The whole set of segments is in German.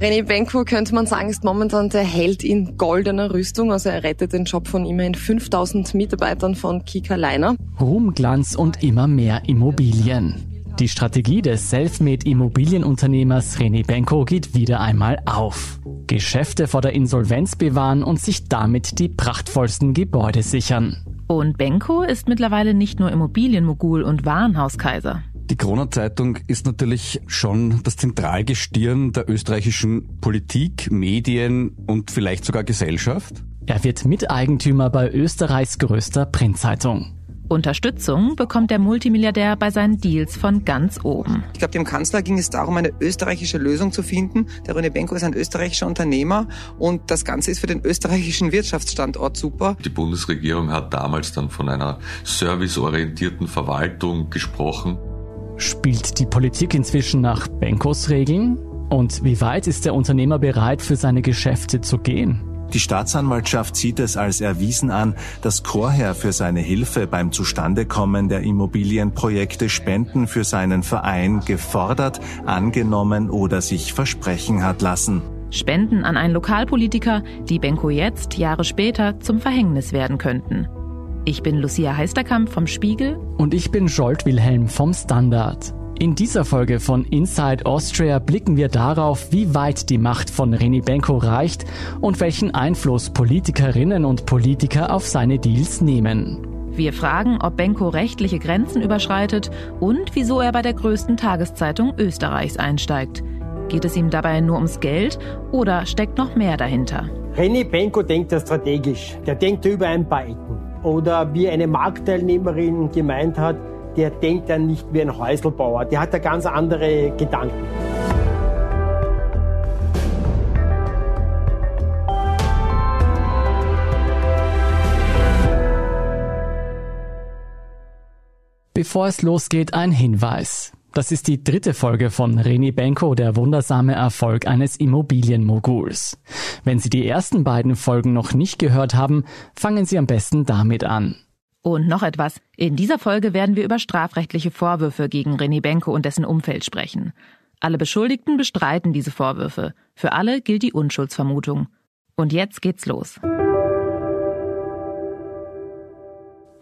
René Benko, könnte man sagen, ist momentan der Held in goldener Rüstung. Also er rettet den Job von immerhin 5000 Mitarbeitern von Kika Leiner. Ruhm, Glanz und immer mehr Immobilien. Die Strategie des Selfmade-Immobilienunternehmers René Benko geht wieder einmal auf. Geschäfte vor der Insolvenz bewahren und sich damit die prachtvollsten Gebäude sichern. Und Benko ist mittlerweile nicht nur Immobilienmogul und Warenhauskaiser. Die Corona-Zeitung ist natürlich schon das Zentralgestirn der österreichischen Politik, Medien und vielleicht sogar Gesellschaft. Er wird Miteigentümer bei Österreichs größter Printzeitung. Unterstützung bekommt der Multimilliardär bei seinen Deals von ganz oben. Ich glaube, dem Kanzler ging es darum, eine österreichische Lösung zu finden. Der René Benko ist ein österreichischer Unternehmer und das Ganze ist für den österreichischen Wirtschaftsstandort super. Die Bundesregierung hat damals dann von einer serviceorientierten Verwaltung gesprochen. Spielt die Politik inzwischen nach Benkos Regeln? Und wie weit ist der Unternehmer bereit, für seine Geschäfte zu gehen? Die Staatsanwaltschaft sieht es als erwiesen an, dass Chorherr für seine Hilfe beim Zustandekommen der Immobilienprojekte Spenden für seinen Verein gefordert, angenommen oder sich versprechen hat lassen. Spenden an einen Lokalpolitiker, die Benko jetzt, Jahre später, zum Verhängnis werden könnten. Ich bin Lucia Heisterkamp vom Spiegel. Und ich bin Jolt Wilhelm vom Standard. In dieser Folge von Inside Austria blicken wir darauf, wie weit die Macht von René Benko reicht und welchen Einfluss Politikerinnen und Politiker auf seine Deals nehmen. Wir fragen, ob Benko rechtliche Grenzen überschreitet und wieso er bei der größten Tageszeitung Österreichs einsteigt. Geht es ihm dabei nur ums Geld oder steckt noch mehr dahinter? René Benko denkt ja strategisch. Der denkt über ein paar Ecken. Oder wie eine Marktteilnehmerin gemeint hat, der denkt ja nicht wie ein Häuselbauer, der hat ja ganz andere Gedanken. Bevor es losgeht, ein Hinweis. Das ist die dritte Folge von Reni Benko, der wundersame Erfolg eines Immobilienmoguls. Wenn Sie die ersten beiden Folgen noch nicht gehört haben, fangen Sie am besten damit an. Und noch etwas. In dieser Folge werden wir über strafrechtliche Vorwürfe gegen René Benko und dessen Umfeld sprechen. Alle Beschuldigten bestreiten diese Vorwürfe. Für alle gilt die Unschuldsvermutung. Und jetzt geht's los.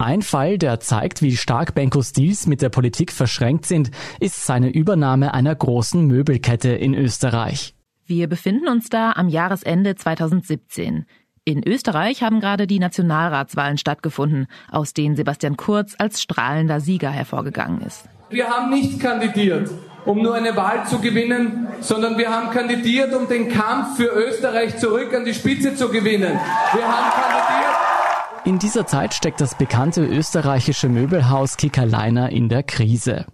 Ein Fall, der zeigt, wie stark Benkos Deals mit der Politik verschränkt sind, ist seine Übernahme einer großen Möbelkette in Österreich. Wir befinden uns da am Jahresende 2017. In Österreich haben gerade die Nationalratswahlen stattgefunden, aus denen Sebastian Kurz als strahlender Sieger hervorgegangen ist. Wir haben nicht kandidiert, um nur eine Wahl zu gewinnen, sondern wir haben kandidiert, um den Kampf für Österreich zurück an die Spitze zu gewinnen. Wir haben kandidiert, in dieser Zeit steckt das bekannte österreichische Möbelhaus Kickerleiner in der Krise.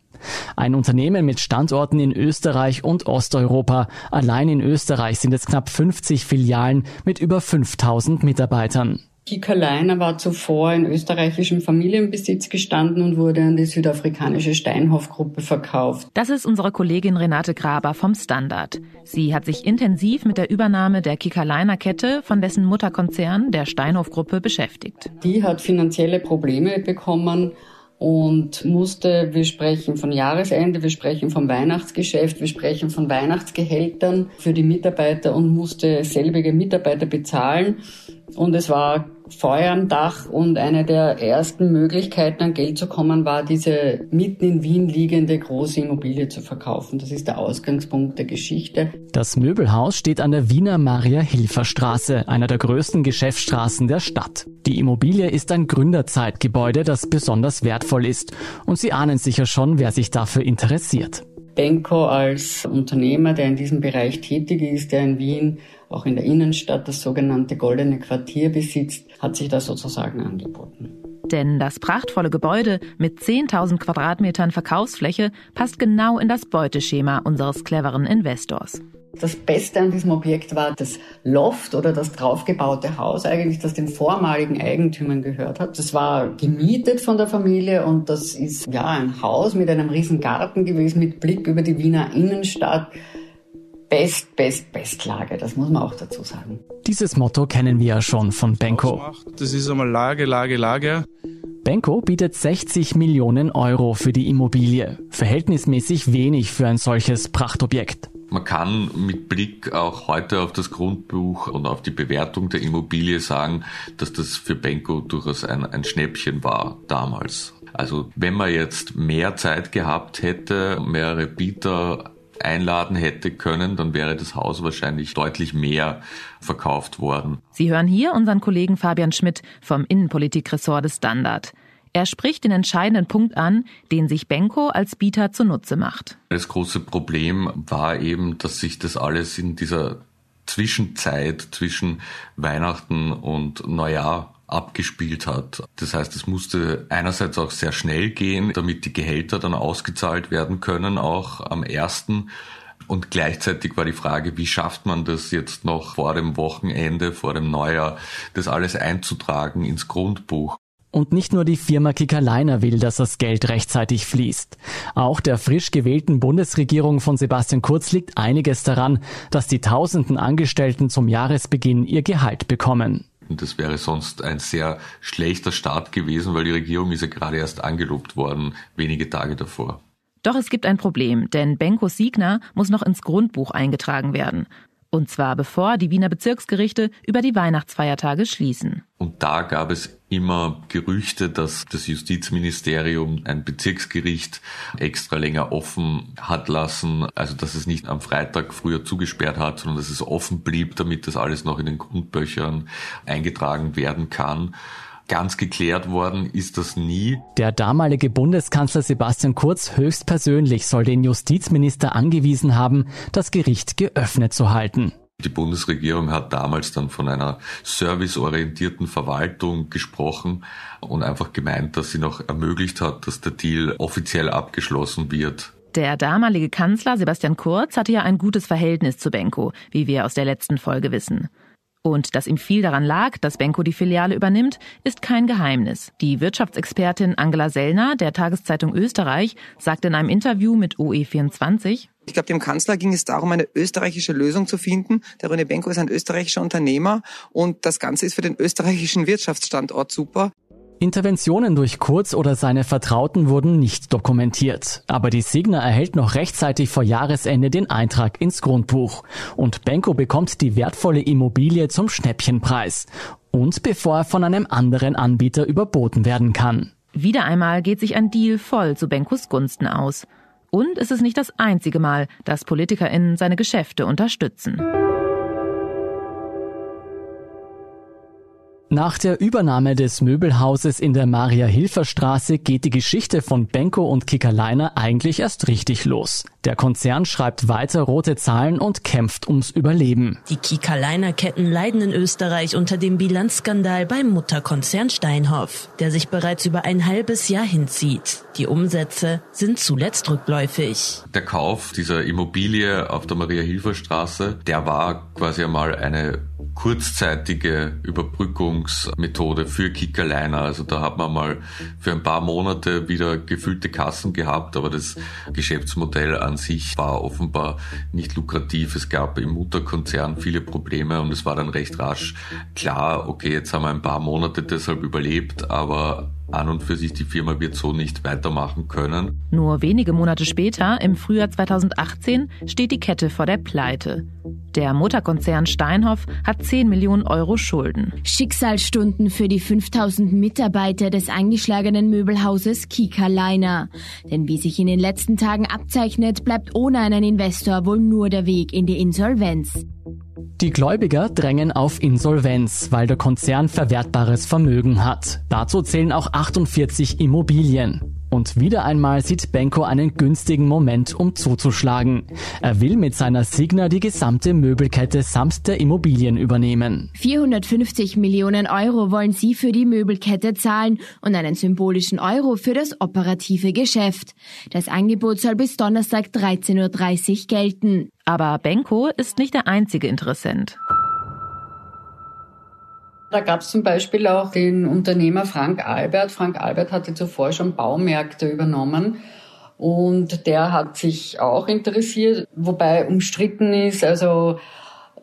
Ein Unternehmen mit Standorten in Österreich und Osteuropa. Allein in Österreich sind es knapp 50 Filialen mit über 5000 Mitarbeitern. Kika Leiner war zuvor in österreichischem Familienbesitz gestanden und wurde an die südafrikanische Steinhoff-Gruppe verkauft. Das ist unsere Kollegin Renate Graber vom Standard. Sie hat sich intensiv mit der Übernahme der Kika Leiner Kette von dessen Mutterkonzern, der Steinhoff-Gruppe, beschäftigt. Die hat finanzielle Probleme bekommen und musste, wir sprechen von Jahresende, wir sprechen vom Weihnachtsgeschäft, wir sprechen von Weihnachtsgehältern für die Mitarbeiter und musste selbige Mitarbeiter bezahlen. Und es war Feuer am Dach und eine der ersten Möglichkeiten an Geld zu kommen war, diese mitten in Wien liegende große Immobilie zu verkaufen. Das ist der Ausgangspunkt der Geschichte. Das Möbelhaus steht an der Wiener Maria-Hilfer-Straße, einer der größten Geschäftsstraßen der Stadt. Die Immobilie ist ein Gründerzeitgebäude, das besonders wertvoll ist. Und Sie ahnen sicher schon, wer sich dafür interessiert. Benko als Unternehmer, der in diesem Bereich tätig ist, der in Wien auch in der Innenstadt das sogenannte Goldene Quartier besitzt, hat sich das sozusagen angeboten. Denn das prachtvolle Gebäude mit 10.000 Quadratmetern Verkaufsfläche passt genau in das Beuteschema unseres cleveren Investors. Das Beste an diesem Objekt war das Loft oder das draufgebaute Haus eigentlich, das den vormaligen Eigentümern gehört hat. Das war gemietet von der Familie und das ist ja ein Haus mit einem riesen Garten gewesen mit Blick über die Wiener Innenstadt. Best, best, best Lage, das muss man auch dazu sagen. Dieses Motto kennen wir ja schon von Benko. Das ist einmal Lage, Lage, Lage. Benko bietet 60 Millionen Euro für die Immobilie. Verhältnismäßig wenig für ein solches Prachtobjekt. Man kann mit Blick auch heute auf das Grundbuch und auf die Bewertung der Immobilie sagen, dass das für Benko durchaus ein, ein Schnäppchen war damals. Also wenn man jetzt mehr Zeit gehabt hätte, mehrere Bieter einladen hätte können, dann wäre das Haus wahrscheinlich deutlich mehr verkauft worden. Sie hören hier unseren Kollegen Fabian Schmidt vom Innenpolitikressort des Standard. Er spricht den entscheidenden Punkt an, den sich Benko als Bieter zunutze macht. Das große Problem war eben, dass sich das alles in dieser Zwischenzeit zwischen Weihnachten und Neujahr abgespielt hat. Das heißt, es musste einerseits auch sehr schnell gehen, damit die Gehälter dann ausgezahlt werden können, auch am ersten. Und gleichzeitig war die Frage, wie schafft man das jetzt noch vor dem Wochenende, vor dem Neujahr, das alles einzutragen ins Grundbuch. Und nicht nur die Firma Kickerleiner will, dass das Geld rechtzeitig fließt. Auch der frisch gewählten Bundesregierung von Sebastian Kurz liegt einiges daran, dass die tausenden Angestellten zum Jahresbeginn ihr Gehalt bekommen. Und das wäre sonst ein sehr schlechter Start gewesen, weil die Regierung ist ja gerade erst angelobt worden, wenige Tage davor. Doch es gibt ein Problem, denn Benko Siegner muss noch ins Grundbuch eingetragen werden. Und zwar bevor die Wiener Bezirksgerichte über die Weihnachtsfeiertage schließen. Und da gab es immer Gerüchte, dass das Justizministerium ein Bezirksgericht extra länger offen hat lassen. Also dass es nicht am Freitag früher zugesperrt hat, sondern dass es offen blieb, damit das alles noch in den Grundbüchern eingetragen werden kann. Ganz geklärt worden ist das nie. Der damalige Bundeskanzler Sebastian Kurz höchstpersönlich soll den Justizminister angewiesen haben, das Gericht geöffnet zu halten. Die Bundesregierung hat damals dann von einer serviceorientierten Verwaltung gesprochen und einfach gemeint, dass sie noch ermöglicht hat, dass der Deal offiziell abgeschlossen wird. Der damalige Kanzler Sebastian Kurz hatte ja ein gutes Verhältnis zu Benko, wie wir aus der letzten Folge wissen. Und dass ihm viel daran lag, dass Benko die Filiale übernimmt, ist kein Geheimnis. Die Wirtschaftsexpertin Angela Sellner der Tageszeitung Österreich sagte in einem Interview mit OE24, ich glaube, dem Kanzler ging es darum, eine österreichische Lösung zu finden. Der René Benko ist ein österreichischer Unternehmer und das Ganze ist für den österreichischen Wirtschaftsstandort super. Interventionen durch Kurz oder seine Vertrauten wurden nicht dokumentiert. Aber die Signa erhält noch rechtzeitig vor Jahresende den Eintrag ins Grundbuch. Und Benko bekommt die wertvolle Immobilie zum Schnäppchenpreis. Und bevor er von einem anderen Anbieter überboten werden kann. Wieder einmal geht sich ein Deal voll zu Benkos Gunsten aus. Und es ist nicht das einzige Mal, dass PolitikerInnen seine Geschäfte unterstützen. Nach der Übernahme des Möbelhauses in der Maria-Hilfer-Straße geht die Geschichte von Benko und Kickerleiner eigentlich erst richtig los. Der Konzern schreibt weiter rote Zahlen und kämpft ums Überleben. Die Kickerleiner-Ketten leiden in Österreich unter dem Bilanzskandal beim Mutterkonzern Steinhoff, der sich bereits über ein halbes Jahr hinzieht. Die Umsätze sind zuletzt rückläufig. Der Kauf dieser Immobilie auf der Maria-Hilfer-Straße, der war quasi einmal eine kurzzeitige Überbrückungsmethode für Kickerliner. Also da hat man mal für ein paar Monate wieder gefüllte Kassen gehabt, aber das Geschäftsmodell an sich war offenbar nicht lukrativ. Es gab im Mutterkonzern viele Probleme und es war dann recht rasch klar, okay, jetzt haben wir ein paar Monate deshalb überlebt, aber an und für sich die Firma wird so nicht weitermachen können. Nur wenige Monate später, im Frühjahr 2018, steht die Kette vor der Pleite. Der Mutterkonzern Steinhoff hat 10 Millionen Euro Schulden. Schicksalsstunden für die 5000 Mitarbeiter des eingeschlagenen Möbelhauses Kika Liner. Denn wie sich in den letzten Tagen abzeichnet, bleibt ohne einen Investor wohl nur der Weg in die Insolvenz. Die Gläubiger drängen auf Insolvenz, weil der Konzern verwertbares Vermögen hat. Dazu zählen auch 48 Immobilien. Und wieder einmal sieht Benko einen günstigen Moment, um zuzuschlagen. Er will mit seiner Signa die gesamte Möbelkette samt der Immobilien übernehmen. 450 Millionen Euro wollen sie für die Möbelkette zahlen und einen symbolischen Euro für das operative Geschäft. Das Angebot soll bis Donnerstag 13.30 Uhr gelten. Aber Benko ist nicht der einzige Interessent. Da gab es zum Beispiel auch den Unternehmer Frank Albert. Frank Albert hatte zuvor schon Baumärkte übernommen und der hat sich auch interessiert, wobei umstritten ist, also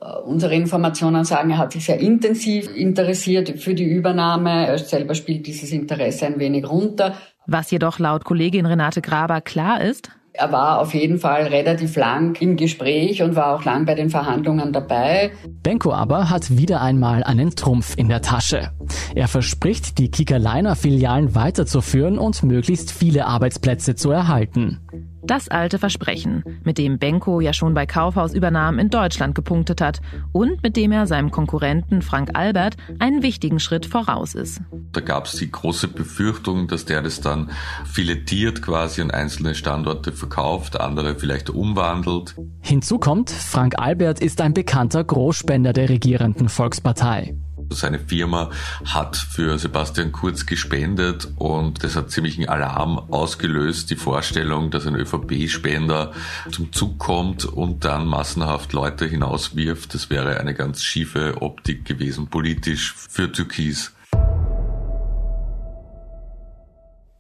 äh, unsere Informationen sagen, er hat sich sehr intensiv interessiert für die Übernahme. Er selber spielt dieses Interesse ein wenig runter. Was jedoch laut Kollegin Renate Graber klar ist, Er war auf jeden Fall relativ lang im Gespräch und war auch lang bei den Verhandlungen dabei. Benko aber hat wieder einmal einen Trumpf in der Tasche. Er verspricht, die Kika Filialen weiterzuführen und möglichst viele Arbeitsplätze zu erhalten. Das alte Versprechen, mit dem Benko ja schon bei Kaufhausübernahmen in Deutschland gepunktet hat und mit dem er seinem Konkurrenten Frank Albert einen wichtigen Schritt voraus ist. Da gab es die große Befürchtung, dass der das dann filetiert quasi an einzelne Standorte verkauft, andere vielleicht umwandelt. Hinzu kommt, Frank Albert ist ein bekannter Großspender der regierenden Volkspartei. Seine Firma hat für Sebastian Kurz gespendet und das hat ziemlichen Alarm ausgelöst, die Vorstellung, dass ein ÖVP-Spender zum Zug kommt und dann massenhaft Leute hinauswirft. Das wäre eine ganz schiefe Optik gewesen, politisch für Türkis.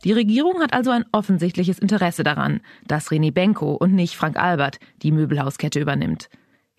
Die Regierung hat also ein offensichtliches Interesse daran, dass René Benko und nicht Frank Albert die Möbelhauskette übernimmt.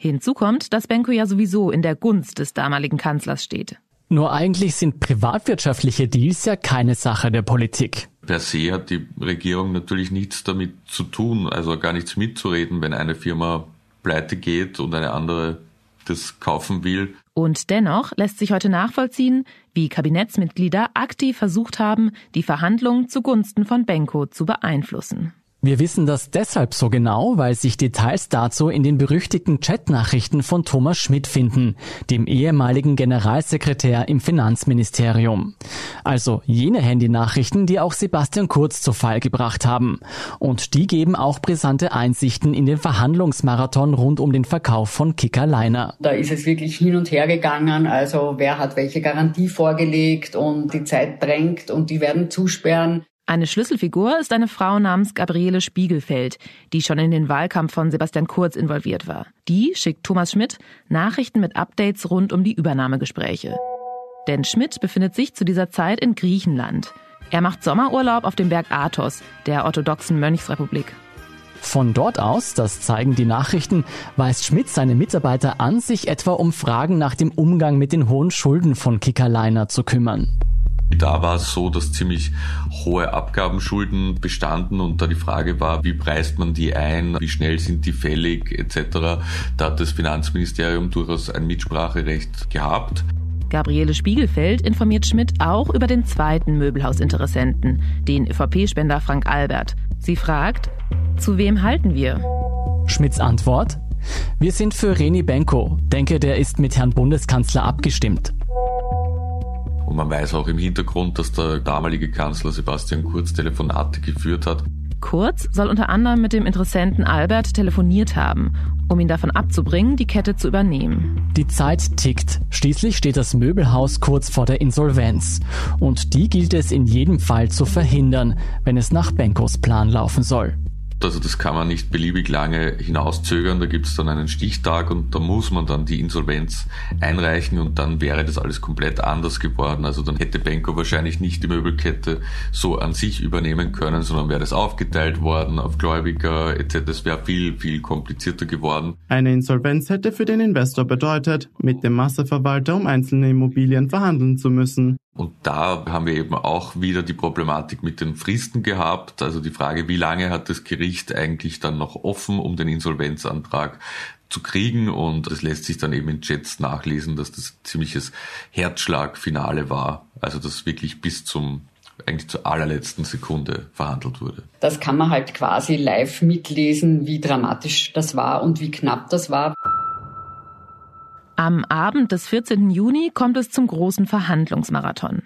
Hinzu kommt, dass Benko ja sowieso in der Gunst des damaligen Kanzlers steht. Nur eigentlich sind privatwirtschaftliche Deals ja keine Sache der Politik. Per se hat die Regierung natürlich nichts damit zu tun, also gar nichts mitzureden, wenn eine Firma pleite geht und eine andere das kaufen will. Und dennoch lässt sich heute nachvollziehen, wie Kabinettsmitglieder aktiv versucht haben, die Verhandlungen zugunsten von Benko zu beeinflussen. Wir wissen das deshalb so genau, weil sich Details dazu in den berüchtigten Chatnachrichten von Thomas Schmidt finden, dem ehemaligen Generalsekretär im Finanzministerium. Also jene Handynachrichten, die auch Sebastian Kurz zu Fall gebracht haben. Und die geben auch brisante Einsichten in den Verhandlungsmarathon rund um den Verkauf von Kicker Liner. Da ist es wirklich hin und her gegangen, also wer hat welche Garantie vorgelegt und die Zeit drängt und die werden zusperren. Eine Schlüsselfigur ist eine Frau namens Gabriele Spiegelfeld, die schon in den Wahlkampf von Sebastian Kurz involviert war. Die schickt Thomas Schmidt Nachrichten mit Updates rund um die Übernahmegespräche. Denn Schmidt befindet sich zu dieser Zeit in Griechenland. Er macht Sommerurlaub auf dem Berg Athos, der orthodoxen Mönchsrepublik. Von dort aus, das zeigen die Nachrichten, weist Schmidt seine Mitarbeiter an, sich etwa um Fragen nach dem Umgang mit den hohen Schulden von Kickerliner zu kümmern. Da war es so, dass ziemlich hohe Abgabenschulden bestanden und da die Frage war, wie preist man die ein, wie schnell sind die fällig etc. Da hat das Finanzministerium durchaus ein Mitspracherecht gehabt. Gabriele Spiegelfeld informiert Schmidt auch über den zweiten Möbelhausinteressenten, den ÖVP-Spender Frank Albert. Sie fragt, zu wem halten wir? Schmidts Antwort? Wir sind für Reni Benko. Denke, der ist mit Herrn Bundeskanzler abgestimmt. Und man weiß auch im Hintergrund, dass der damalige Kanzler Sebastian Kurz Telefonate geführt hat. Kurz soll unter anderem mit dem Interessenten Albert telefoniert haben, um ihn davon abzubringen, die Kette zu übernehmen. Die Zeit tickt. Schließlich steht das Möbelhaus kurz vor der Insolvenz. Und die gilt es in jedem Fall zu verhindern, wenn es nach Benkos Plan laufen soll. Also das kann man nicht beliebig lange hinauszögern. Da gibt es dann einen Stichtag und da muss man dann die Insolvenz einreichen und dann wäre das alles komplett anders geworden. Also dann hätte Benko wahrscheinlich nicht die Möbelkette so an sich übernehmen können, sondern wäre das aufgeteilt worden auf Gläubiger etc. Das wäre viel, viel komplizierter geworden. Eine Insolvenz hätte für den Investor bedeutet, mit dem Masseverwalter um einzelne Immobilien verhandeln zu müssen. Und da haben wir eben auch wieder die Problematik mit den Fristen gehabt. Also die Frage, wie lange hat das Gericht eigentlich dann noch offen, um den Insolvenzantrag zu kriegen. Und es lässt sich dann eben in Chats nachlesen, dass das ziemliches Herzschlagfinale war. Also dass wirklich bis zum eigentlich zur allerletzten Sekunde verhandelt wurde. Das kann man halt quasi live mitlesen, wie dramatisch das war und wie knapp das war. Am Abend des 14. Juni kommt es zum großen Verhandlungsmarathon.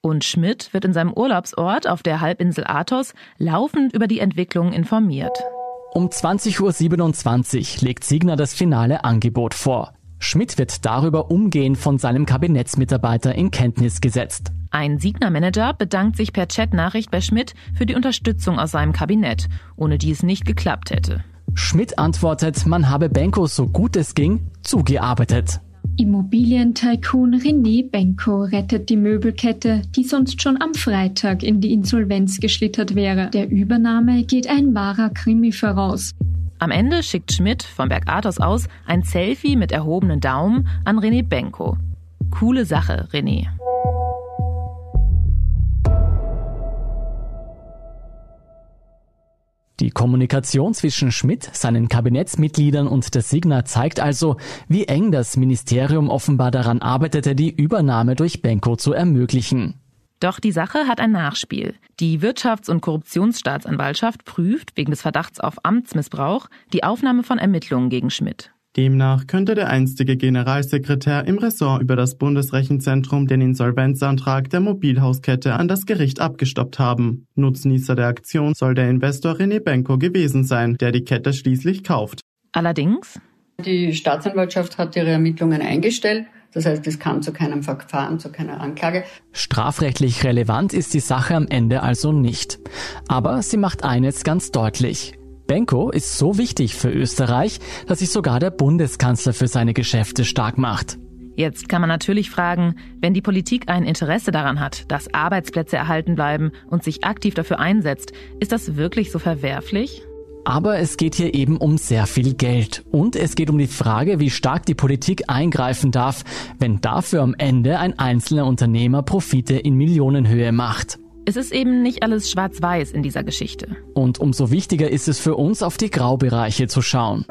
Und Schmidt wird in seinem Urlaubsort auf der Halbinsel Athos laufend über die Entwicklung informiert. Um 20.27 Uhr legt Signer das finale Angebot vor. Schmidt wird darüber umgehend von seinem Kabinettsmitarbeiter in Kenntnis gesetzt. Ein Signer-Manager bedankt sich per Chatnachricht bei Schmidt für die Unterstützung aus seinem Kabinett, ohne die es nicht geklappt hätte. Schmidt antwortet, man habe Benko so gut es ging zugearbeitet. Immobilientycoon René Benko rettet die Möbelkette, die sonst schon am Freitag in die Insolvenz geschlittert wäre. Der Übernahme geht ein wahrer Krimi voraus. Am Ende schickt Schmidt vom Berg Athos aus ein Selfie mit erhobenen Daumen an René Benko. Coole Sache, René. Die Kommunikation zwischen Schmidt, seinen Kabinettsmitgliedern und der Signa zeigt also, wie eng das Ministerium offenbar daran arbeitete, die Übernahme durch Benko zu ermöglichen. Doch die Sache hat ein Nachspiel. Die Wirtschafts- und Korruptionsstaatsanwaltschaft prüft wegen des Verdachts auf Amtsmissbrauch die Aufnahme von Ermittlungen gegen Schmidt. Demnach könnte der einstige Generalsekretär im Ressort über das Bundesrechenzentrum den Insolvenzantrag der Mobilhauskette an das Gericht abgestoppt haben. Nutznießer der Aktion soll der Investor René Benko gewesen sein, der die Kette schließlich kauft. Allerdings? Die Staatsanwaltschaft hat ihre Ermittlungen eingestellt. Das heißt, es kam zu keinem Verfahren, zu keiner Anklage. Strafrechtlich relevant ist die Sache am Ende also nicht. Aber sie macht eines ganz deutlich. Benko ist so wichtig für Österreich, dass sich sogar der Bundeskanzler für seine Geschäfte stark macht. Jetzt kann man natürlich fragen, wenn die Politik ein Interesse daran hat, dass Arbeitsplätze erhalten bleiben und sich aktiv dafür einsetzt, ist das wirklich so verwerflich? Aber es geht hier eben um sehr viel Geld. Und es geht um die Frage, wie stark die Politik eingreifen darf, wenn dafür am Ende ein einzelner Unternehmer Profite in Millionenhöhe macht. Es ist eben nicht alles schwarz-weiß in dieser Geschichte. Und umso wichtiger ist es für uns, auf die Graubereiche zu schauen.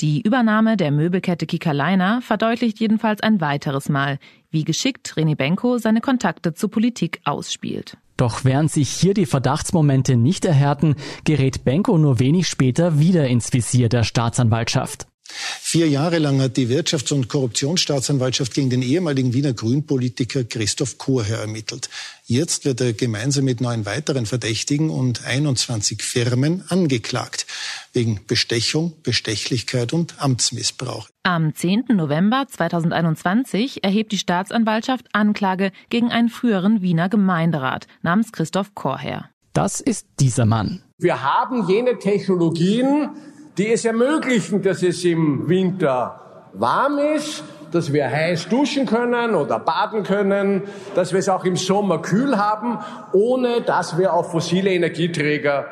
Die Übernahme der Möbelkette Kikaleiner verdeutlicht jedenfalls ein weiteres Mal, wie geschickt René Benko seine Kontakte zur Politik ausspielt. Doch während sich hier die Verdachtsmomente nicht erhärten, gerät Benko nur wenig später wieder ins Visier der Staatsanwaltschaft. Vier Jahre lang hat die Wirtschafts- und Korruptionsstaatsanwaltschaft gegen den ehemaligen Wiener Grünpolitiker Christoph Chorherr ermittelt. Jetzt wird er gemeinsam mit neun weiteren Verdächtigen und 21 Firmen angeklagt. Wegen Bestechung, Bestechlichkeit und Amtsmissbrauch. Am 10. November 2021 erhebt die Staatsanwaltschaft Anklage gegen einen früheren Wiener Gemeinderat namens Christoph Chorherr. Das ist dieser Mann. Wir haben jene Technologien, die es ermöglichen, dass es im Winter warm ist, dass wir heiß duschen können oder baden können, dass wir es auch im Sommer kühl haben, ohne dass wir auf fossile Energieträger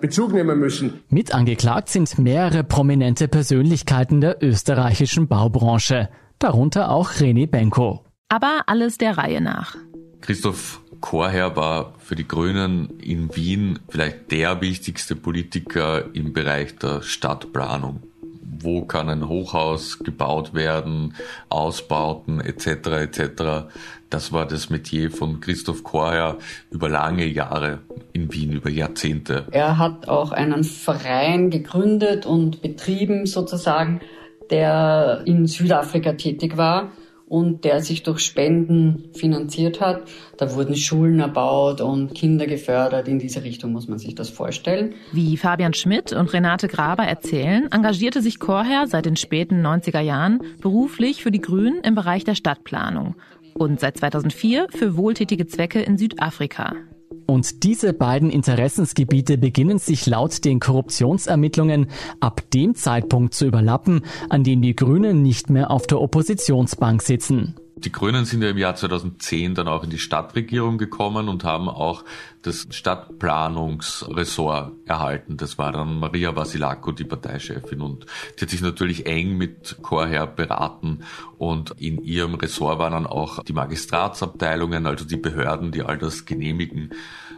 Bezug nehmen müssen. Mit angeklagt sind mehrere prominente Persönlichkeiten der österreichischen Baubranche, darunter auch René Benko. Aber alles der Reihe nach. Christoph Chorherr war für die Grünen in Wien vielleicht der wichtigste Politiker im Bereich der Stadtplanung. Wo kann ein Hochhaus gebaut werden, Ausbauten etc. etc. Das war das Metier von Christoph Chorherr über lange Jahre in Wien, über Jahrzehnte. Er hat auch einen Verein gegründet und betrieben sozusagen, der in Südafrika tätig war und der sich durch Spenden finanziert hat. Da wurden Schulen erbaut und Kinder gefördert. In diese Richtung muss man sich das vorstellen. Wie Fabian Schmidt und Renate Graber erzählen, engagierte sich Chorherr seit den späten 90er Jahren beruflich für die Grünen im Bereich der Stadtplanung und seit 2004 für wohltätige Zwecke in Südafrika. Und diese beiden Interessensgebiete beginnen sich laut den Korruptionsermittlungen ab dem Zeitpunkt zu überlappen, an dem die Grünen nicht mehr auf der Oppositionsbank sitzen. Die Grünen sind ja im Jahr 2010 dann auch in die Stadtregierung gekommen und haben auch das Stadtplanungsressort erhalten. Das war dann Maria Vasilako, die Parteichefin. Und die hat sich natürlich eng mit Chorherr beraten. Und in ihrem Ressort waren dann auch die Magistratsabteilungen, also die Behörden, die all das genehmigen,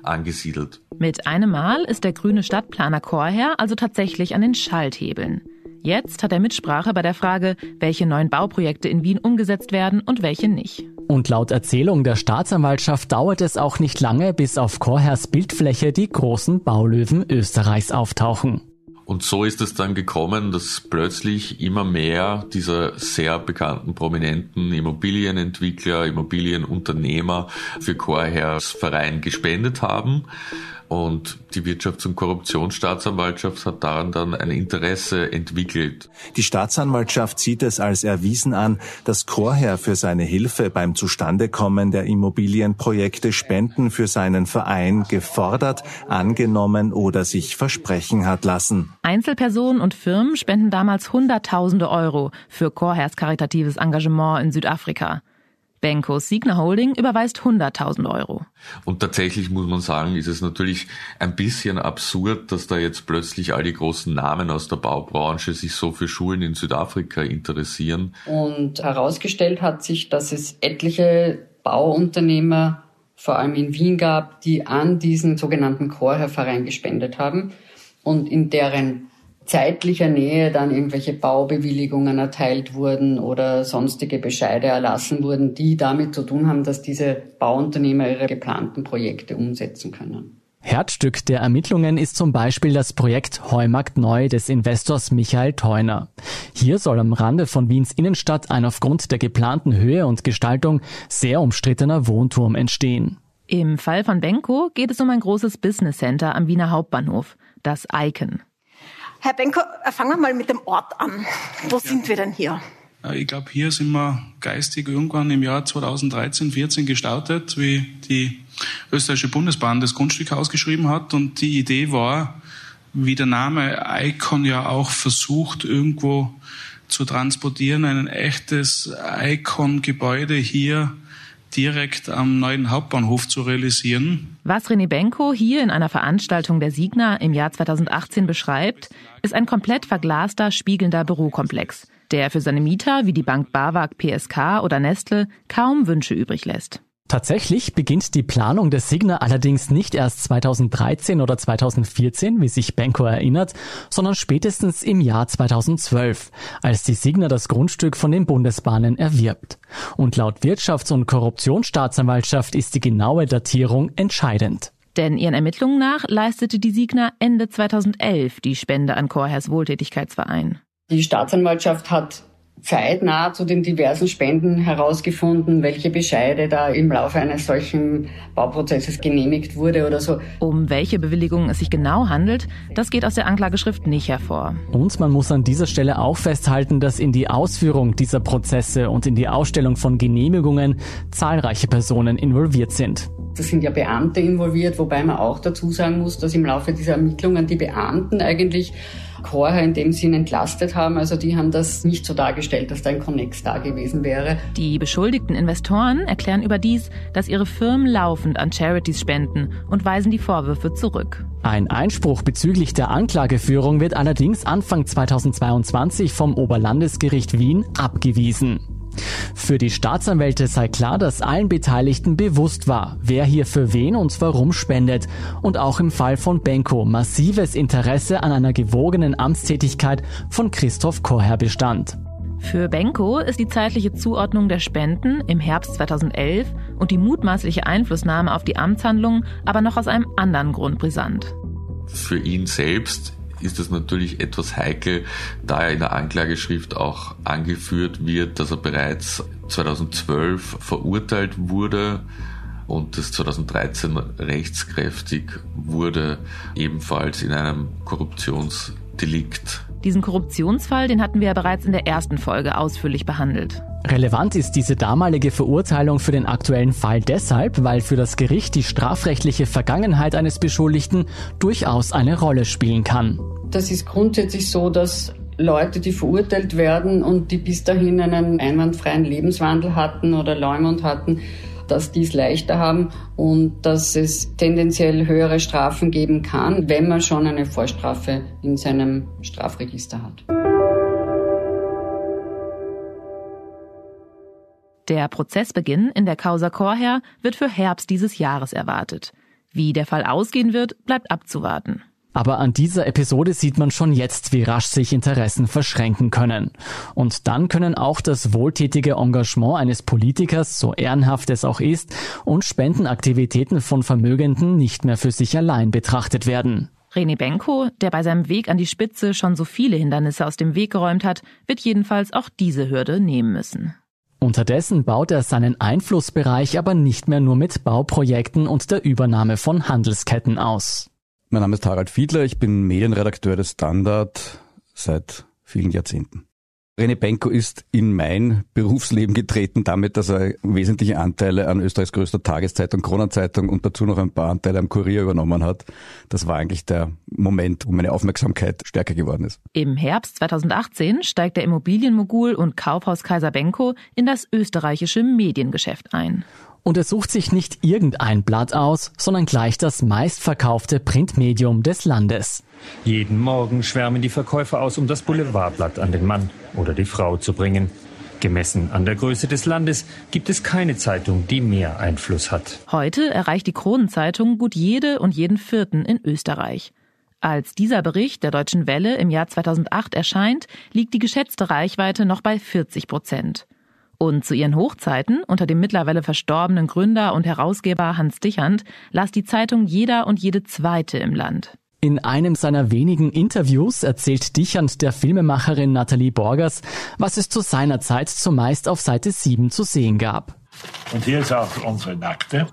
angesiedelt. Mit einem Mal ist der grüne Stadtplaner Chorherr also tatsächlich an den Schalthebeln. Jetzt hat er Mitsprache bei der Frage, welche neuen Bauprojekte in Wien umgesetzt werden und welche nicht. Und laut Erzählung der Staatsanwaltschaft dauert es auch nicht lange, bis auf Chorherrs Bildfläche die großen Baulöwen Österreichs auftauchen. Und so ist es dann gekommen, dass plötzlich immer mehr dieser sehr bekannten prominenten Immobilienentwickler, Immobilienunternehmer für Chorherrs Verein gespendet haben. Und die Wirtschafts- und Korruptionsstaatsanwaltschaft hat daran dann ein Interesse entwickelt. Die Staatsanwaltschaft sieht es als erwiesen an, dass Chorherr für seine Hilfe beim Zustandekommen der Immobilienprojekte Spenden für seinen Verein gefordert, angenommen oder sich versprechen hat lassen. Einzelpersonen und Firmen spenden damals Hunderttausende Euro für Chorherrs karitatives Engagement in Südafrika. Benkos Signa Holding überweist 100.000 Euro. Und tatsächlich muss man sagen, ist es natürlich ein bisschen absurd, dass da jetzt plötzlich all die großen Namen aus der Baubranche sich so für Schulen in Südafrika interessieren. Und herausgestellt hat sich, dass es etliche Bauunternehmer vor allem in Wien gab, die an diesen sogenannten Chorherverein gespendet haben und in deren zeitlicher Nähe dann irgendwelche Baubewilligungen erteilt wurden oder sonstige Bescheide erlassen wurden, die damit zu tun haben, dass diese Bauunternehmer ihre geplanten Projekte umsetzen können. Herzstück der Ermittlungen ist zum Beispiel das Projekt Heumarkt Neu des Investors Michael Theuner. Hier soll am Rande von Wiens Innenstadt ein aufgrund der geplanten Höhe und Gestaltung sehr umstrittener Wohnturm entstehen. Im Fall von Benko geht es um ein großes Business Center am Wiener Hauptbahnhof, das Icon. Herr Benko, äh, fangen wir mal mit dem Ort an. Wo ja. sind wir denn hier? Äh, ich glaube, hier sind wir geistig irgendwann im Jahr 2013, 14 gestartet, wie die österreichische Bundesbahn das Grundstück ausgeschrieben hat. Und die Idee war, wie der Name Icon ja auch versucht, irgendwo zu transportieren, ein echtes Icon-Gebäude hier direkt am neuen Hauptbahnhof zu realisieren. Was René Benko hier in einer Veranstaltung der Signa im Jahr 2018 beschreibt, ist ein komplett verglaster, spiegelnder Bürokomplex, der für seine Mieter wie die Bank BAWAG, PSK oder Nestle kaum Wünsche übrig lässt. Tatsächlich beginnt die Planung der Signa allerdings nicht erst 2013 oder 2014, wie sich Benko erinnert, sondern spätestens im Jahr 2012, als die Signa das Grundstück von den Bundesbahnen erwirbt. Und laut Wirtschafts- und Korruptionsstaatsanwaltschaft ist die genaue Datierung entscheidend. Denn ihren Ermittlungen nach leistete die Signa Ende 2011 die Spende an Chorherrs Wohltätigkeitsverein. Die Staatsanwaltschaft hat zeitnah zu den diversen Spenden herausgefunden, welche Bescheide da im Laufe eines solchen Bauprozesses genehmigt wurde oder so. Um welche Bewilligung es sich genau handelt, das geht aus der Anklageschrift nicht hervor. Und man muss an dieser Stelle auch festhalten, dass in die Ausführung dieser Prozesse und in die Ausstellung von Genehmigungen zahlreiche Personen involviert sind. Da sind ja Beamte involviert, wobei man auch dazu sagen muss, dass im Laufe dieser Ermittlungen die Beamten eigentlich Chorher in dem Sinn entlastet haben. Also die haben das nicht so dargestellt, dass da ein Connex da gewesen wäre. Die beschuldigten Investoren erklären überdies, dass ihre Firmen laufend an Charities spenden und weisen die Vorwürfe zurück. Ein Einspruch bezüglich der Anklageführung wird allerdings Anfang 2022 vom Oberlandesgericht Wien abgewiesen. Für die Staatsanwälte sei klar, dass allen Beteiligten bewusst war, wer hier für wen und warum spendet und auch im Fall von Benko massives Interesse an einer gewogenen Amtstätigkeit von Christoph Korher bestand. Für Benko ist die zeitliche Zuordnung der Spenden im Herbst 2011 und die mutmaßliche Einflussnahme auf die Amtshandlungen aber noch aus einem anderen Grund brisant. Für ihn selbst ist das natürlich etwas heikel, da er in der Anklageschrift auch angeführt wird, dass er bereits 2012 verurteilt wurde und das 2013 rechtskräftig wurde, ebenfalls in einem Korruptionsdelikt. Diesen Korruptionsfall, den hatten wir ja bereits in der ersten Folge ausführlich behandelt. Relevant ist diese damalige Verurteilung für den aktuellen Fall deshalb, weil für das Gericht die strafrechtliche Vergangenheit eines Beschuldigten durchaus eine Rolle spielen kann. Das ist grundsätzlich so, dass Leute, die verurteilt werden und die bis dahin einen einwandfreien Lebenswandel hatten oder Leumund hatten, dass die es leichter haben und dass es tendenziell höhere Strafen geben kann, wenn man schon eine Vorstrafe in seinem Strafregister hat. Der Prozessbeginn in der Causa Chorherr wird für Herbst dieses Jahres erwartet. Wie der Fall ausgehen wird, bleibt abzuwarten. Aber an dieser Episode sieht man schon jetzt, wie rasch sich Interessen verschränken können. Und dann können auch das wohltätige Engagement eines Politikers, so ehrenhaft es auch ist, und Spendenaktivitäten von Vermögenden nicht mehr für sich allein betrachtet werden. René Benko, der bei seinem Weg an die Spitze schon so viele Hindernisse aus dem Weg geräumt hat, wird jedenfalls auch diese Hürde nehmen müssen. Unterdessen baut er seinen Einflussbereich aber nicht mehr nur mit Bauprojekten und der Übernahme von Handelsketten aus. Mein Name ist Harald Fiedler, ich bin Medienredakteur des Standard seit vielen Jahrzehnten. René Benko ist in mein Berufsleben getreten damit, dass er wesentliche Anteile an Österreichs größter Tageszeitung, Kronenzeitung und dazu noch ein paar Anteile am Kurier übernommen hat. Das war eigentlich der Moment, wo meine Aufmerksamkeit stärker geworden ist. Im Herbst 2018 steigt der Immobilienmogul und Kaufhauskaiser Benko in das österreichische Mediengeschäft ein. Und er sucht sich nicht irgendein Blatt aus, sondern gleich das meistverkaufte Printmedium des Landes. Jeden Morgen schwärmen die Verkäufer aus, um das Boulevardblatt an den Mann oder die Frau zu bringen. Gemessen an der Größe des Landes gibt es keine Zeitung, die mehr Einfluss hat. Heute erreicht die Kronenzeitung gut jede und jeden Vierten in Österreich. Als dieser Bericht der Deutschen Welle im Jahr 2008 erscheint, liegt die geschätzte Reichweite noch bei 40 Prozent. Und zu ihren Hochzeiten unter dem mittlerweile verstorbenen Gründer und Herausgeber Hans Dichand las die Zeitung jeder und jede zweite im Land. In einem seiner wenigen Interviews erzählt Dichand der Filmemacherin Nathalie Borgers, was es zu seiner Zeit zumeist auf Seite 7 zu sehen gab. Und hier ist auch unsere Nackte.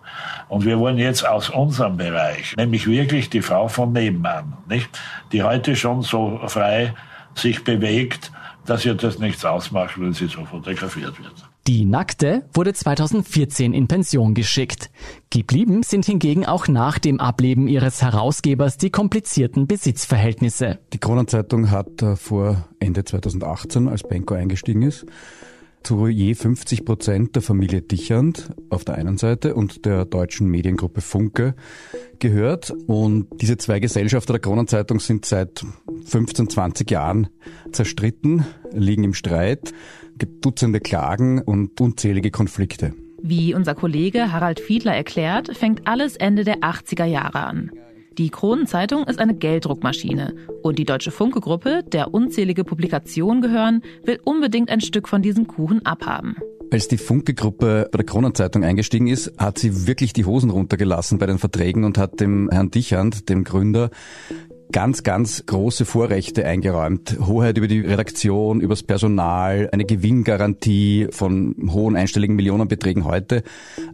Und wir wollen jetzt aus unserem Bereich, nämlich wirklich die Frau von nebenan, nicht? Die heute schon so frei sich bewegt, dass ihr das nichts ausmacht, wenn sie so fotografiert wird. Die Nackte wurde 2014 in Pension geschickt. Geblieben sind hingegen auch nach dem Ableben ihres Herausgebers die komplizierten Besitzverhältnisse. Die Kronenzeitung hat äh, vor Ende 2018, als Benko eingestiegen ist, zu je 50 Prozent der Familie Dichand auf der einen Seite und der deutschen Mediengruppe Funke gehört. Und diese zwei Gesellschafter der Kronenzeitung sind seit 15, 20 Jahren zerstritten, liegen im Streit, gibt Dutzende Klagen und unzählige Konflikte. Wie unser Kollege Harald Fiedler erklärt, fängt alles Ende der 80er Jahre an. Die Kronenzeitung ist eine Gelddruckmaschine und die Deutsche Funke-Gruppe, der unzählige Publikationen gehören, will unbedingt ein Stück von diesem Kuchen abhaben. Als die Funke-Gruppe bei der Kronenzeitung eingestiegen ist, hat sie wirklich die Hosen runtergelassen bei den Verträgen und hat dem Herrn Dichand, dem Gründer, ganz, ganz große Vorrechte eingeräumt. Hoheit über die Redaktion, übers Personal, eine Gewinngarantie von hohen einstelligen Millionenbeträgen heute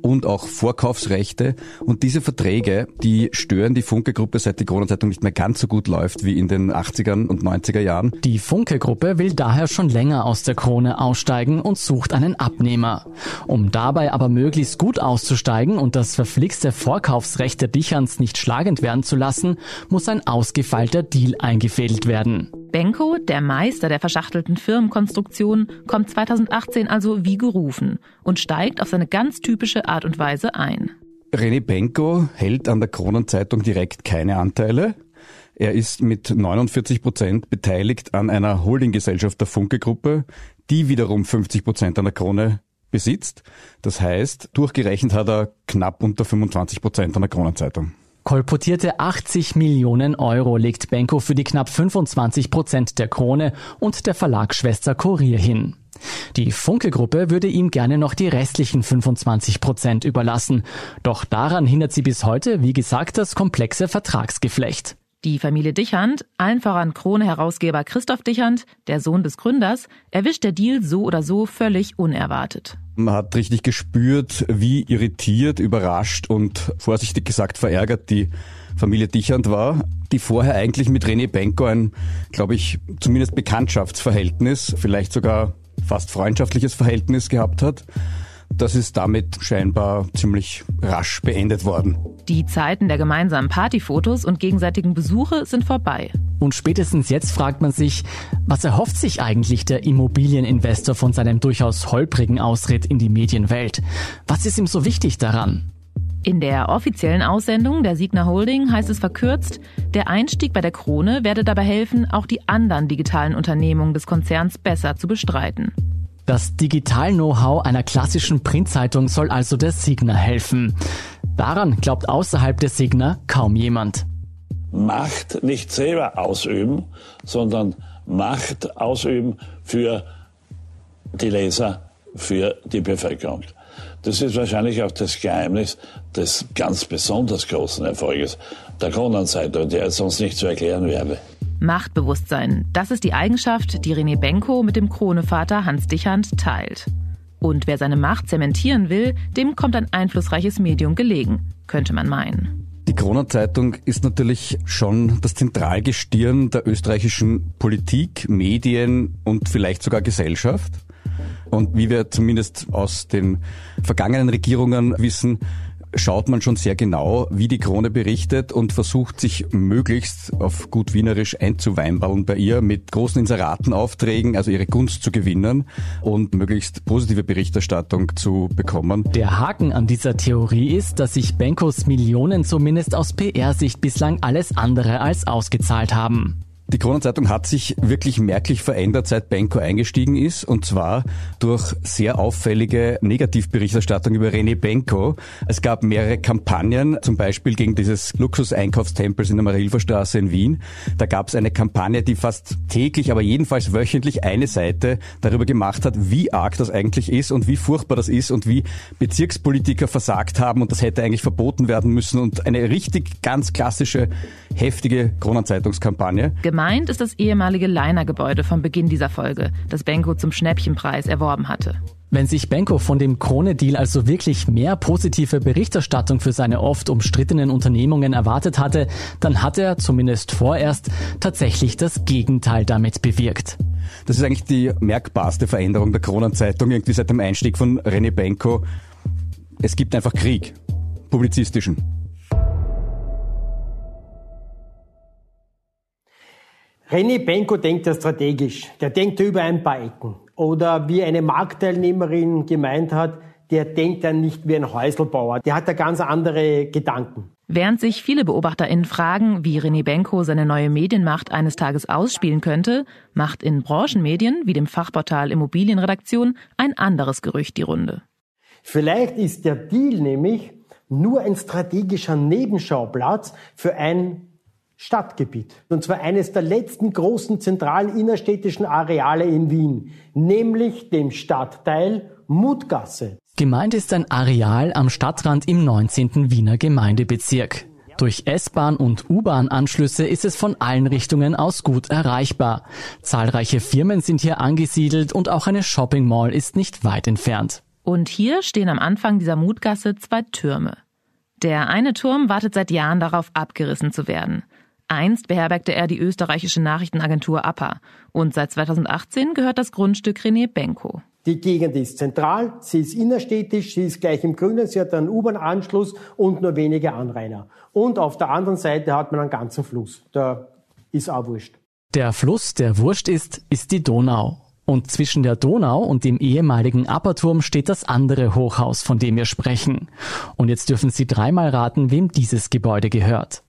und auch Vorkaufsrechte. Und diese Verträge, die stören die Funke-Gruppe, seit die Kronenzeitung nicht mehr ganz so gut läuft wie in den 80er und 90er Jahren. Die Funke-Gruppe will daher schon länger aus der Krone aussteigen und sucht einen Abnehmer. Um dabei aber möglichst gut auszusteigen und das verflixte Vorkaufsrecht der Dicherns nicht schlagend werden zu lassen, muss ein ausgefallener ausgefeilter Deal eingefädelt werden. Benko, der Meister der verschachtelten Firmenkonstruktion, kommt 2018 also wie gerufen und steigt auf seine ganz typische Art und Weise ein. René Benko hält an der Kronenzeitung direkt keine Anteile. Er ist mit 49 Prozent beteiligt an einer Holdinggesellschaft der Funke-Gruppe, die wiederum 50 Prozent an der Krone besitzt. Das heißt, durchgerechnet hat er knapp unter 25 Prozent an der Kronenzeitung. Kolportierte 80 Millionen Euro legt Benko für die knapp 25 Prozent der Krone und der Verlagsschwester Kurier hin. Die Funke-Gruppe würde ihm gerne noch die restlichen 25 Prozent überlassen. Doch daran hindert sie bis heute, wie gesagt, das komplexe Vertragsgeflecht. Die Familie Dichand, allen voran Krone-Herausgeber Christoph Dichand, der Sohn des Gründers, erwischt der Deal so oder so völlig unerwartet. Man hat richtig gespürt, wie irritiert, überrascht und vorsichtig gesagt verärgert die Familie Dichand war, die vorher eigentlich mit René Benko ein, glaube ich, zumindest Bekanntschaftsverhältnis, vielleicht sogar fast freundschaftliches Verhältnis gehabt hat. Das ist damit scheinbar ziemlich rasch beendet worden. Die Zeiten der gemeinsamen Partyfotos und gegenseitigen Besuche sind vorbei. Und spätestens jetzt fragt man sich, was erhofft sich eigentlich der Immobilieninvestor von seinem durchaus holprigen Ausritt in die Medienwelt? Was ist ihm so wichtig daran? In der offiziellen Aussendung der Signa Holding heißt es verkürzt, der Einstieg bei der Krone werde dabei helfen, auch die anderen digitalen Unternehmungen des Konzerns besser zu bestreiten. Das Digital-Know-how einer klassischen Printzeitung soll also der Signa helfen. Daran glaubt außerhalb der Signa kaum jemand. Macht nicht selber ausüben, sondern Macht ausüben für die Leser, für die Bevölkerung. Das ist wahrscheinlich auch das Geheimnis des ganz besonders großen Erfolges der Kronenzeitung, der jetzt sonst nicht zu erklären wäre. Machtbewusstsein, das ist die Eigenschaft, die René Benko mit dem Kronevater Hans Dichand teilt. Und wer seine Macht zementieren will, dem kommt ein einflussreiches Medium gelegen, könnte man meinen. Die Kronenzeitung ist natürlich schon das Zentralgestirn der österreichischen Politik, Medien und vielleicht sogar Gesellschaft. Und wie wir zumindest aus den vergangenen Regierungen wissen, schaut man schon sehr genau, wie die Krone berichtet und versucht sich möglichst auf gut wienerisch einzuweinballen bei ihr mit großen Inseratenaufträgen, also ihre Gunst zu gewinnen und möglichst positive Berichterstattung zu bekommen. Der Haken an dieser Theorie ist, dass sich Benkos Millionen zumindest aus PR-Sicht bislang alles andere als ausgezahlt haben. Die Kronenzeitung hat sich wirklich merklich verändert, seit Benko eingestiegen ist, und zwar durch sehr auffällige Negativberichterstattung über René Benko. Es gab mehrere Kampagnen, zum Beispiel gegen dieses Luxus-Einkaufstempels in der Marilferstraße in Wien. Da gab es eine Kampagne, die fast täglich, aber jedenfalls wöchentlich eine Seite darüber gemacht hat, wie arg das eigentlich ist und wie furchtbar das ist und wie Bezirkspolitiker versagt haben und das hätte eigentlich verboten werden müssen und eine richtig ganz klassische, heftige Kronenzeitungskampagne. Gemeint ist das ehemalige Leiner-Gebäude vom Beginn dieser Folge, das Benko zum Schnäppchenpreis erworben hatte. Wenn sich Benko von dem Krone-Deal also wirklich mehr positive Berichterstattung für seine oft umstrittenen Unternehmungen erwartet hatte, dann hat er, zumindest vorerst, tatsächlich das Gegenteil damit bewirkt. Das ist eigentlich die merkbarste Veränderung der Kronenzeitung irgendwie seit dem Einstieg von René Benko. Es gibt einfach Krieg, publizistischen. René Benko denkt ja strategisch. Der denkt ja über ein paar Ecken. Oder wie eine Marktteilnehmerin gemeint hat, der denkt ja nicht wie ein Häuselbauer. Der hat ja ganz andere Gedanken. Während sich viele BeobachterInnen fragen, wie René Benko seine neue Medienmacht eines Tages ausspielen könnte, macht in Branchenmedien wie dem Fachportal Immobilienredaktion ein anderes Gerücht die Runde. Vielleicht ist der Deal nämlich nur ein strategischer Nebenschauplatz für ein Stadtgebiet. Und zwar eines der letzten großen zentralen innerstädtischen Areale in Wien, nämlich dem Stadtteil Mutgasse. Gemeint ist ein Areal am Stadtrand im 19. Wiener Gemeindebezirk. Durch S-Bahn und U-Bahn-Anschlüsse ist es von allen Richtungen aus gut erreichbar. Zahlreiche Firmen sind hier angesiedelt und auch eine Shopping Mall ist nicht weit entfernt. Und hier stehen am Anfang dieser Mutgasse zwei Türme. Der eine Turm wartet seit Jahren darauf, abgerissen zu werden. Einst beherbergte er die österreichische Nachrichtenagentur APA und seit 2018 gehört das Grundstück René Benko. Die Gegend ist zentral, sie ist innerstädtisch, sie ist gleich im Grünen, sie hat einen U-Bahn-Anschluss und nur wenige Anrainer. Und auf der anderen Seite hat man einen ganzen Fluss. Da ist auch wurscht. Der Fluss, der wurscht ist, ist die Donau. Und zwischen der Donau und dem ehemaligen Apperturm steht das andere Hochhaus, von dem wir sprechen. Und jetzt dürfen Sie dreimal raten, wem dieses Gebäude gehört.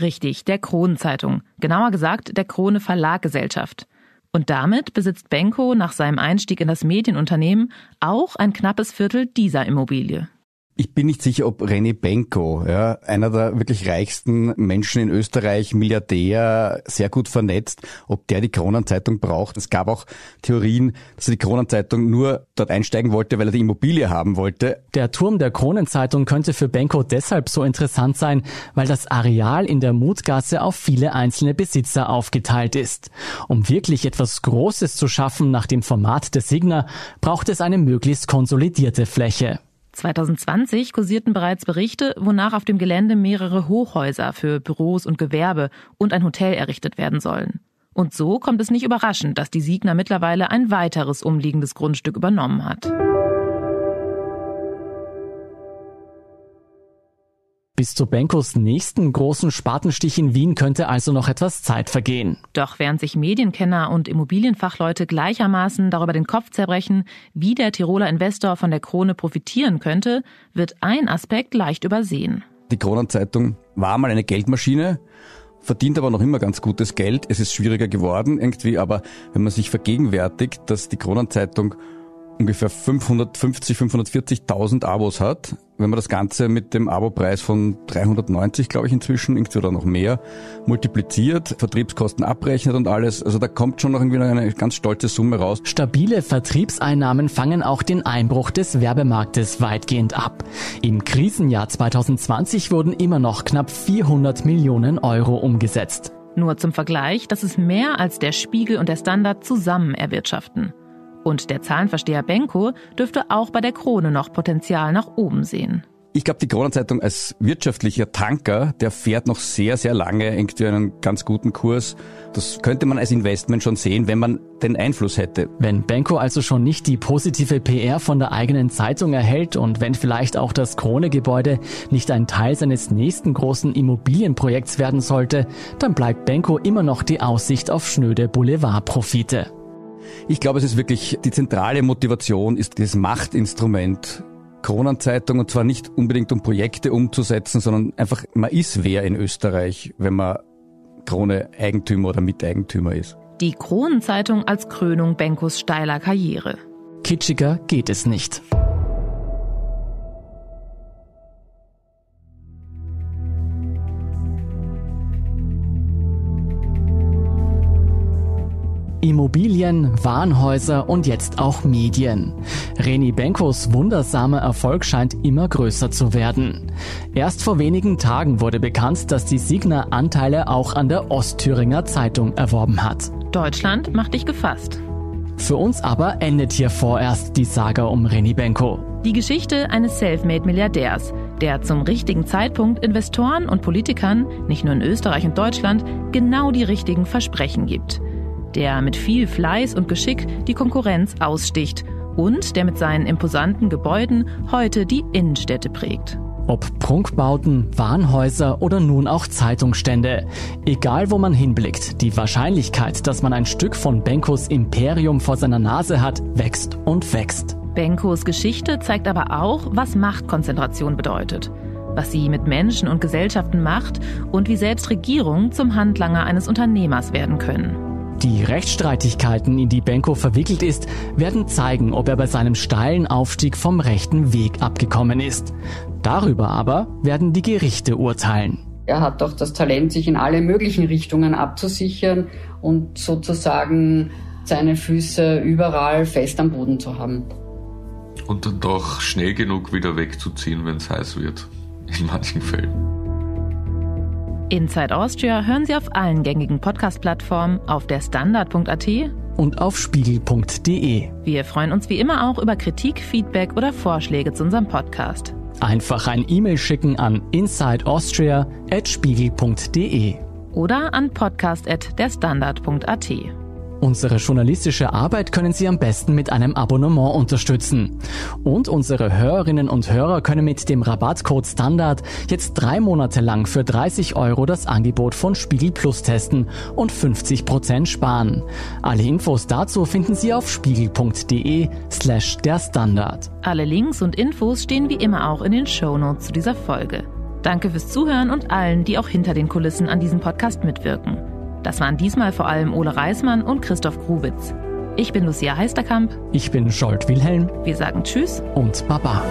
Richtig, der Kronenzeitung. Genauer gesagt, der Krone Verlaggesellschaft. Und damit besitzt Benko nach seinem Einstieg in das Medienunternehmen auch ein knappes Viertel dieser Immobilie. Ich bin nicht sicher, ob René Benko, ja, einer der wirklich reichsten Menschen in Österreich, Milliardär, sehr gut vernetzt, ob der die Kronenzeitung braucht. Es gab auch Theorien, dass er die Kronenzeitung nur dort einsteigen wollte, weil er die Immobilie haben wollte. Der Turm der Kronenzeitung könnte für Benko deshalb so interessant sein, weil das Areal in der Mutgasse auf viele einzelne Besitzer aufgeteilt ist. Um wirklich etwas Großes zu schaffen nach dem Format des Signer, braucht es eine möglichst konsolidierte Fläche. 2020 kursierten bereits Berichte, wonach auf dem Gelände mehrere Hochhäuser für Büros und Gewerbe und ein Hotel errichtet werden sollen. Und so kommt es nicht überraschend, dass die Siegner mittlerweile ein weiteres umliegendes Grundstück übernommen hat. Bis zu Benkos nächsten großen Spatenstich in Wien könnte also noch etwas Zeit vergehen. Doch während sich Medienkenner und Immobilienfachleute gleichermaßen darüber den Kopf zerbrechen, wie der Tiroler Investor von der Krone profitieren könnte, wird ein Aspekt leicht übersehen. Die Kronenzeitung war mal eine Geldmaschine, verdient aber noch immer ganz gutes Geld. Es ist schwieriger geworden irgendwie, aber wenn man sich vergegenwärtigt, dass die Kronenzeitung ungefähr 550, 540.000 Abos hat. Wenn man das Ganze mit dem Abopreis von 390, glaube ich, inzwischen, irgendwie oder noch mehr, multipliziert, Vertriebskosten abrechnet und alles, also da kommt schon noch irgendwie eine ganz stolze Summe raus. Stabile Vertriebseinnahmen fangen auch den Einbruch des Werbemarktes weitgehend ab. Im Krisenjahr 2020 wurden immer noch knapp 400 Millionen Euro umgesetzt. Nur zum Vergleich, das ist mehr als der Spiegel und der Standard zusammen erwirtschaften. Und der Zahlenversteher Benko dürfte auch bei der Krone noch Potenzial nach oben sehen. Ich glaube, die Kronenzeitung als wirtschaftlicher Tanker, der fährt noch sehr, sehr lange irgendwie einen ganz guten Kurs. Das könnte man als Investment schon sehen, wenn man den Einfluss hätte. Wenn Benko also schon nicht die positive PR von der eigenen Zeitung erhält und wenn vielleicht auch das Krone-Gebäude nicht ein Teil seines nächsten großen Immobilienprojekts werden sollte, dann bleibt Benko immer noch die Aussicht auf schnöde Boulevardprofite. Ich glaube, es ist wirklich die zentrale Motivation, ist dieses Machtinstrument Kronenzeitung und zwar nicht unbedingt um Projekte umzusetzen, sondern einfach, man ist wer in Österreich, wenn man Krone Eigentümer oder Miteigentümer ist. Die Kronenzeitung als Krönung Benkos steiler Karriere. Kitschiger geht es nicht. Immobilien, Warenhäuser und jetzt auch Medien. Reni Benkos wundersamer Erfolg scheint immer größer zu werden. Erst vor wenigen Tagen wurde bekannt, dass die Signa Anteile auch an der Ostthüringer Zeitung erworben hat. Deutschland macht dich gefasst. Für uns aber endet hier vorerst die Saga um Reni Benko. Die Geschichte eines Selfmade-Milliardärs, der zum richtigen Zeitpunkt Investoren und Politikern, nicht nur in Österreich und Deutschland, genau die richtigen Versprechen gibt der mit viel Fleiß und Geschick die Konkurrenz aussticht und der mit seinen imposanten Gebäuden heute die Innenstädte prägt. Ob Prunkbauten, Warenhäuser oder nun auch Zeitungsstände. Egal wo man hinblickt, die Wahrscheinlichkeit, dass man ein Stück von Benkos Imperium vor seiner Nase hat, wächst und wächst. Benkos Geschichte zeigt aber auch, was Machtkonzentration bedeutet, was sie mit Menschen und Gesellschaften macht und wie selbst Regierungen zum Handlanger eines Unternehmers werden können. Die Rechtsstreitigkeiten, in die Benko verwickelt ist, werden zeigen, ob er bei seinem steilen Aufstieg vom rechten Weg abgekommen ist. Darüber aber werden die Gerichte urteilen. Er hat doch das Talent, sich in alle möglichen Richtungen abzusichern und sozusagen seine Füße überall fest am Boden zu haben. Und dann doch schnell genug wieder wegzuziehen, wenn es heiß wird. In manchen Fällen. Inside Austria hören Sie auf allen gängigen Podcast-Plattformen, auf der Standard.at und auf spiegel.de. Wir freuen uns wie immer auch über Kritik, Feedback oder Vorschläge zu unserem Podcast. Einfach ein E-Mail schicken an insideaustria.spiegel.de oder an podcast.derstandard.at. Unsere journalistische Arbeit können Sie am besten mit einem Abonnement unterstützen. Und unsere Hörerinnen und Hörer können mit dem Rabattcode Standard jetzt drei Monate lang für 30 Euro das Angebot von Spiegel Plus testen und 50 Prozent sparen. Alle Infos dazu finden Sie auf spiegel.de slash der Standard. Alle Links und Infos stehen wie immer auch in den Shownotes zu dieser Folge. Danke fürs Zuhören und allen, die auch hinter den Kulissen an diesem Podcast mitwirken. Das waren diesmal vor allem Ole Reismann und Christoph Grubitz. Ich bin Lucia Heisterkamp. Ich bin Scholt Wilhelm. Wir sagen Tschüss und Baba.